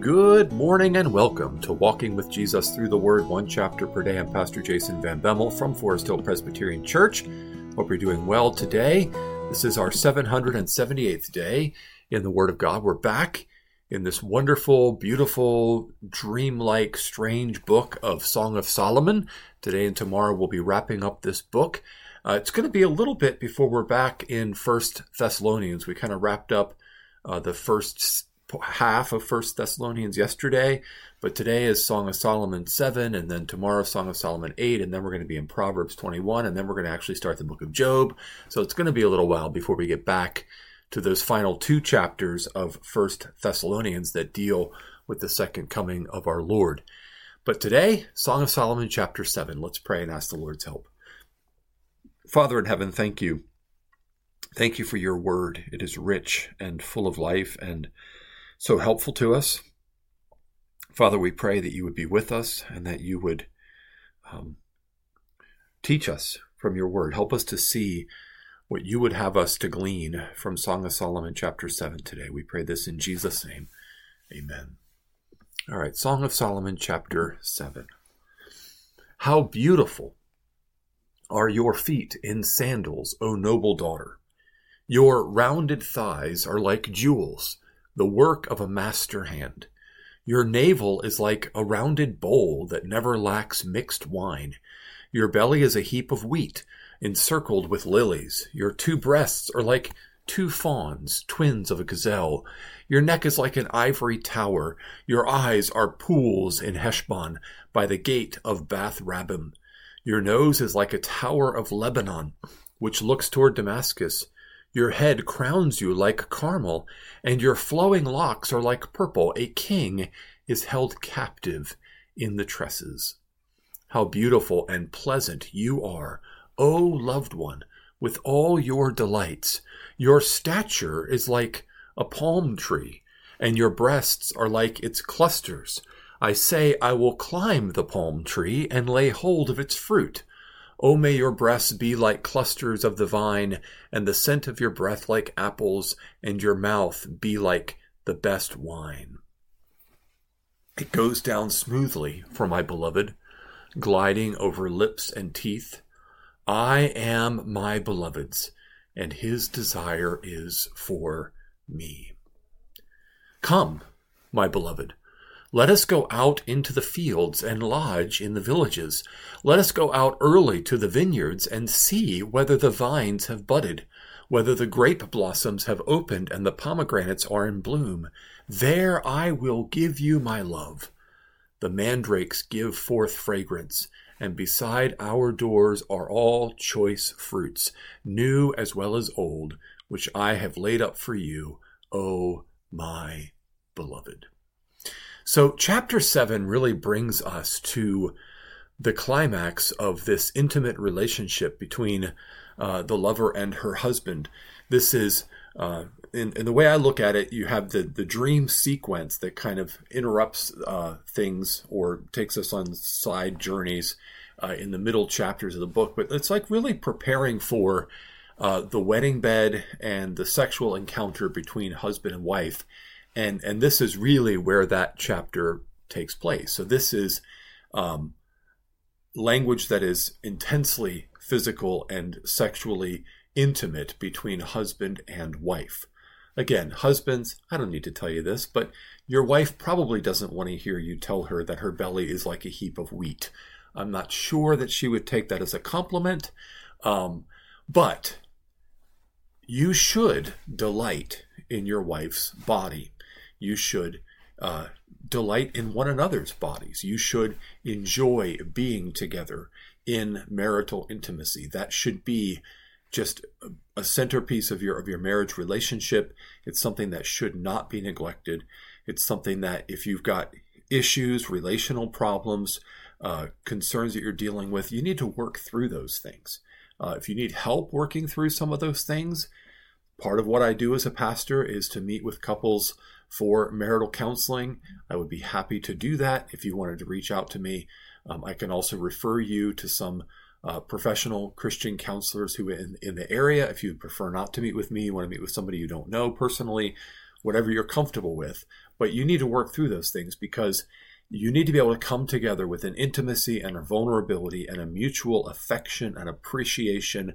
Good morning and welcome to Walking with Jesus Through the Word, one chapter per day. I'm Pastor Jason Van Bemmel from Forest Hill Presbyterian Church. Hope you're doing well today. This is our 778th day in the Word of God. We're back in this wonderful, beautiful, dreamlike, strange book of Song of Solomon. Today and tomorrow we'll be wrapping up this book. Uh, it's going to be a little bit before we're back in First Thessalonians. We kind of wrapped up uh, the first half of First Thessalonians yesterday, but today is Song of Solomon 7, and then tomorrow Song of Solomon 8, and then we're going to be in Proverbs 21, and then we're going to actually start the book of Job. So it's going to be a little while before we get back to those final two chapters of First Thessalonians that deal with the second coming of our Lord. But today, Song of Solomon chapter 7. Let's pray and ask the Lord's help. Father in heaven, thank you. Thank you for your word. It is rich and full of life and so helpful to us. Father, we pray that you would be with us and that you would um, teach us from your word. Help us to see what you would have us to glean from Song of Solomon, chapter 7 today. We pray this in Jesus' name. Amen. All right, Song of Solomon, chapter 7. How beautiful are your feet in sandals, O noble daughter! Your rounded thighs are like jewels the work of a master hand. Your navel is like a rounded bowl that never lacks mixed wine. Your belly is a heap of wheat, encircled with lilies. Your two breasts are like two fawns, twins of a gazelle. Your neck is like an ivory tower. Your eyes are pools in Heshbon, by the gate of Bath Rabbim. Your nose is like a tower of Lebanon, which looks toward Damascus. Your head crowns you like Carmel, and your flowing locks are like purple. A king is held captive in the tresses. How beautiful and pleasant you are, O loved one, with all your delights. Your stature is like a palm tree, and your breasts are like its clusters. I say, I will climb the palm tree and lay hold of its fruit. O may your breasts be like clusters of the vine, and the scent of your breath like apples, and your mouth be like the best wine. It goes down smoothly for my beloved, gliding over lips and teeth. I am my beloved's, and his desire is for me. Come, my beloved, let us go out into the fields and lodge in the villages. Let us go out early to the vineyards and see whether the vines have budded, whether the grape blossoms have opened and the pomegranates are in bloom. There I will give you my love. The mandrakes give forth fragrance, and beside our doors are all choice fruits, new as well as old, which I have laid up for you, O my beloved. So, chapter 7 really brings us to the climax of this intimate relationship between uh, the lover and her husband. This is, uh, in, in, the way I look at it, you have the, the dream sequence that kind of interrupts uh, things or takes us on side journeys uh, in the middle chapters of the book. But it's like really preparing for uh, the wedding bed and the sexual encounter between husband and wife and and this is really where that chapter takes place. So this is um, language that is intensely physical and sexually intimate between husband and wife. Again, husbands, I don't need to tell you this, but your wife probably doesn't want to hear you tell her that her belly is like a heap of wheat. I'm not sure that she would take that as a compliment, um, but you should delight in your wife's body you should uh, delight in one another's bodies. You should enjoy being together in marital intimacy. That should be just a centerpiece of your of your marriage relationship. It's something that should not be neglected. It's something that if you've got issues, relational problems, uh, concerns that you're dealing with, you need to work through those things. Uh, if you need help working through some of those things, part of what I do as a pastor is to meet with couples for marital counseling. I would be happy to do that if you wanted to reach out to me. Um, I can also refer you to some uh, professional Christian counselors who in, in the area. If you prefer not to meet with me, you want to meet with somebody you don't know personally, whatever you're comfortable with. But you need to work through those things because you need to be able to come together with an intimacy and a vulnerability and a mutual affection and appreciation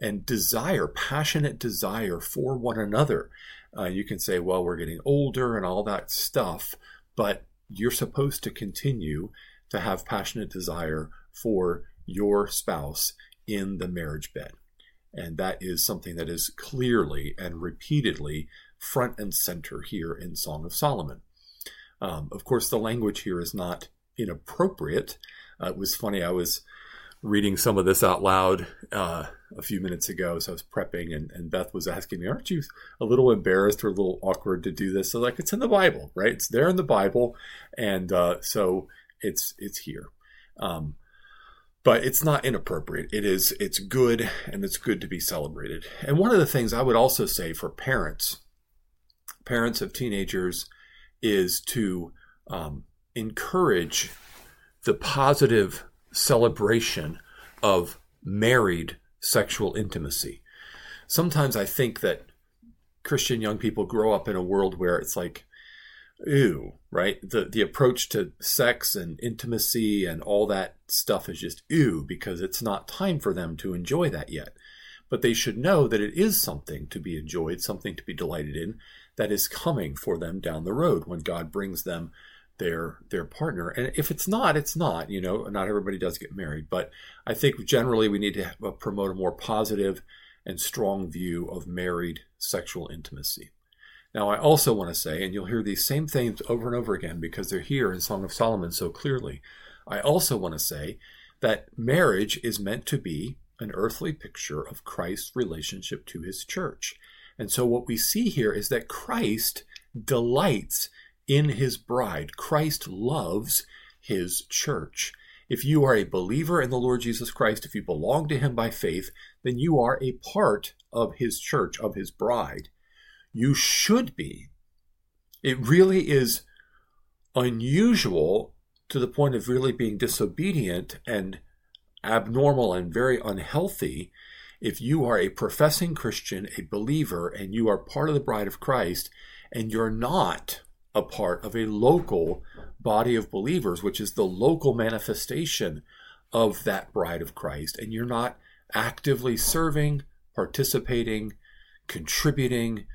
and desire, passionate desire for one another. Uh, you can say, well, we're getting older and all that stuff, but you're supposed to continue to have passionate desire for your spouse in the marriage bed. And that is something that is clearly and repeatedly front and center here in Song of Solomon. Um, of course, the language here is not inappropriate. Uh, it was funny, I was reading some of this out loud uh, a few minutes ago. So I was prepping, and, and Beth was asking me, Aren't you a little embarrassed or a little awkward to do this? So, like, it's in the Bible, right? It's there in the Bible. And uh, so it's, it's here. Um, but it's not inappropriate. It is, it's good and it's good to be celebrated. And one of the things I would also say for parents, parents of teenagers, is to um, encourage the positive celebration of married sexual intimacy. Sometimes I think that Christian young people grow up in a world where it's like, ooh, right? The the approach to sex and intimacy and all that stuff is just ooh because it's not time for them to enjoy that yet. But they should know that it is something to be enjoyed, something to be delighted in, that is coming for them down the road when God brings them their their partner. And if it's not, it's not. You know, not everybody does get married, but I think generally we need to uh, promote a more positive and strong view of married sexual intimacy. Now, I also want to say, and you'll hear these same things over and over again because they're here in Song of Solomon so clearly. I also want to say that marriage is meant to be an earthly picture of Christ's relationship to his church. And so what we see here is that Christ delights in his bride. Christ loves his church. If you are a believer in the Lord Jesus Christ, if you belong to him by faith, then you are a part of his church, of his bride. You should be. It really is unusual to the point of really being disobedient and abnormal and very unhealthy if you are a professing Christian, a believer, and you are part of the bride of Christ, and you're not a part of a local body of believers, which is the local manifestation of that bride of Christ, and you're not actively serving, participating, contributing,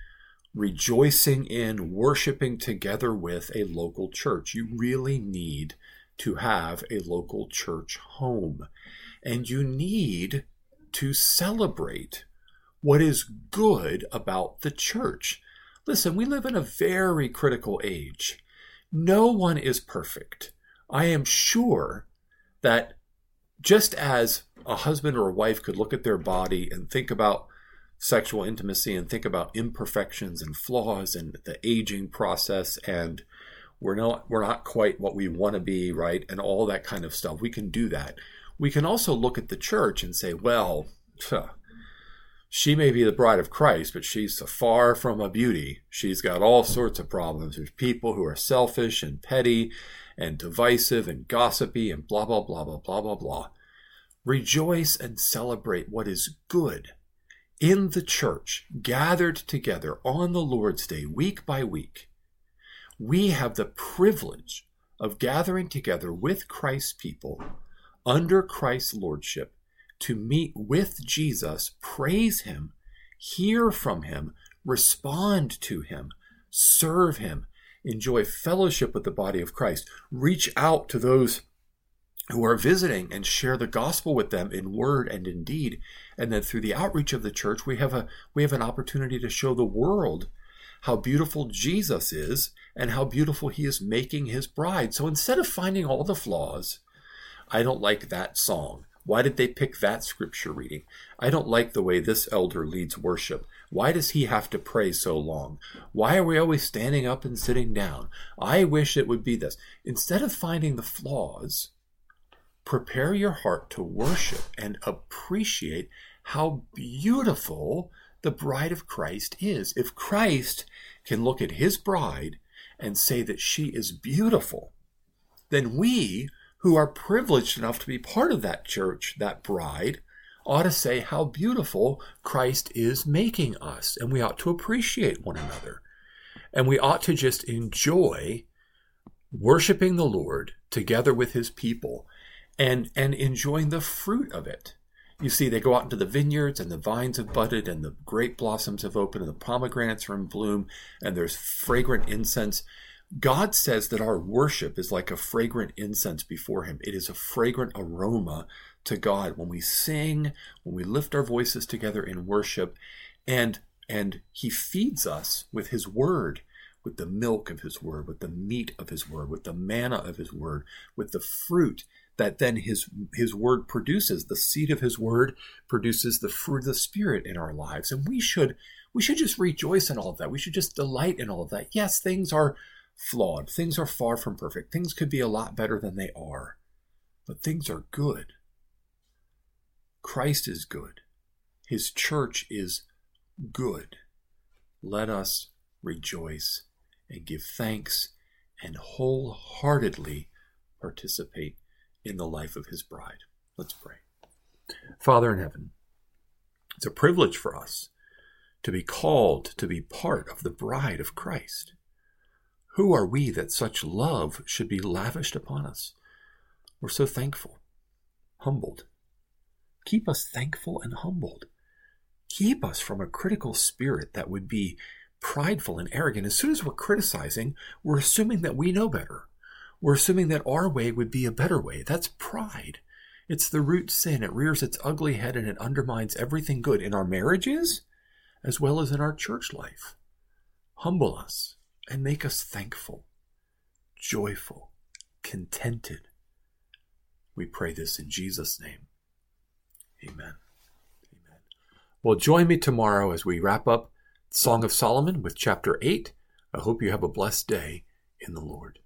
rejoicing in, worshiping together with a local church. You really need to have a local church home. And you need to celebrate what is good about the church. Listen, we live in a very critical age. No one is perfect. I am sure that just as a husband or a wife could look at their body and think about sexual intimacy and think about imperfections and flaws and the aging process and we're not we're not quite what we want to be, right? And all that kind of stuff. We can do that we can also look at the church and say, well, she may be the bride of Christ, but she's far from a beauty. She's got all sorts of problems. There's people who are selfish and petty and divisive and gossipy and blah, blah, blah, blah, blah, blah, blah. Rejoice and celebrate what is good in the church, gathered together on the Lord's Day, week by week. We have the privilege of gathering together with Christ's people under Christ's lordship to meet with Jesus, praise him, hear from him, respond to him, serve him, enjoy fellowship with the body of Christ, reach out to those who are visiting and share the gospel with them in word and in deed and then through the outreach of the church we have a we have an opportunity to show the world how beautiful Jesus is and how beautiful he is making his bride so instead of finding all the flaws I don't like that song. Why did they pick that scripture reading? I don't like the way this elder leads worship. Why does he have to pray so long? Why are we always standing up and sitting down? I wish it would be this. Instead of finding the flaws, prepare your heart to worship and appreciate how beautiful the bride of Christ is. If Christ can look at his bride and say that she is beautiful, then we who are privileged enough to be part of that church, that bride, ought to say how beautiful Christ is making us, and we ought to appreciate one another. And we ought to just enjoy worshiping the Lord together with his people and, and enjoying the fruit of it. You see, they go out into the vineyards and the vines have budded and the grape blossoms have opened and the pomegranates are in bloom and there's fragrant incense. God says that our worship is like a fragrant incense before Him. It is a fragrant aroma to God. When we sing, when we lift our voices together in worship, and and He feeds us with His Word, with the milk of His Word, with the meat of His Word, with the manna of His Word, with the fruit that then his his word produces. The seed of his word produces the fruit of the spirit in our lives. And we should we should just rejoice in all of that. We should just delight in all of that. Yes things are flawed things are far from perfect things could be a lot better than they are but things are good christ is good his church is good let us rejoice and give thanks and wholeheartedly participate in the life of his bride. Let's pray. Father in heaven, it's a privilege for us to be called to be part of the bride of Christ. Who are we that such love should be lavished upon us? We're so thankful, humbled. Keep us thankful and humbled. Keep us from a critical spirit that would be prideful and arrogant. As soon as we're criticizing, we're assuming that we know better. We're assuming that our way would be a better way. That's pride. It's the root sin. It rears its ugly head and it undermines everything good in our marriages as well as in our church life. Humble us and make us thankful, joyful, contented. We pray this in Jesus' name. Amen. Amen. Well, join me tomorrow as we wrap up Song of Solomon with chapter 8. I hope you have a blessed day in the Lord.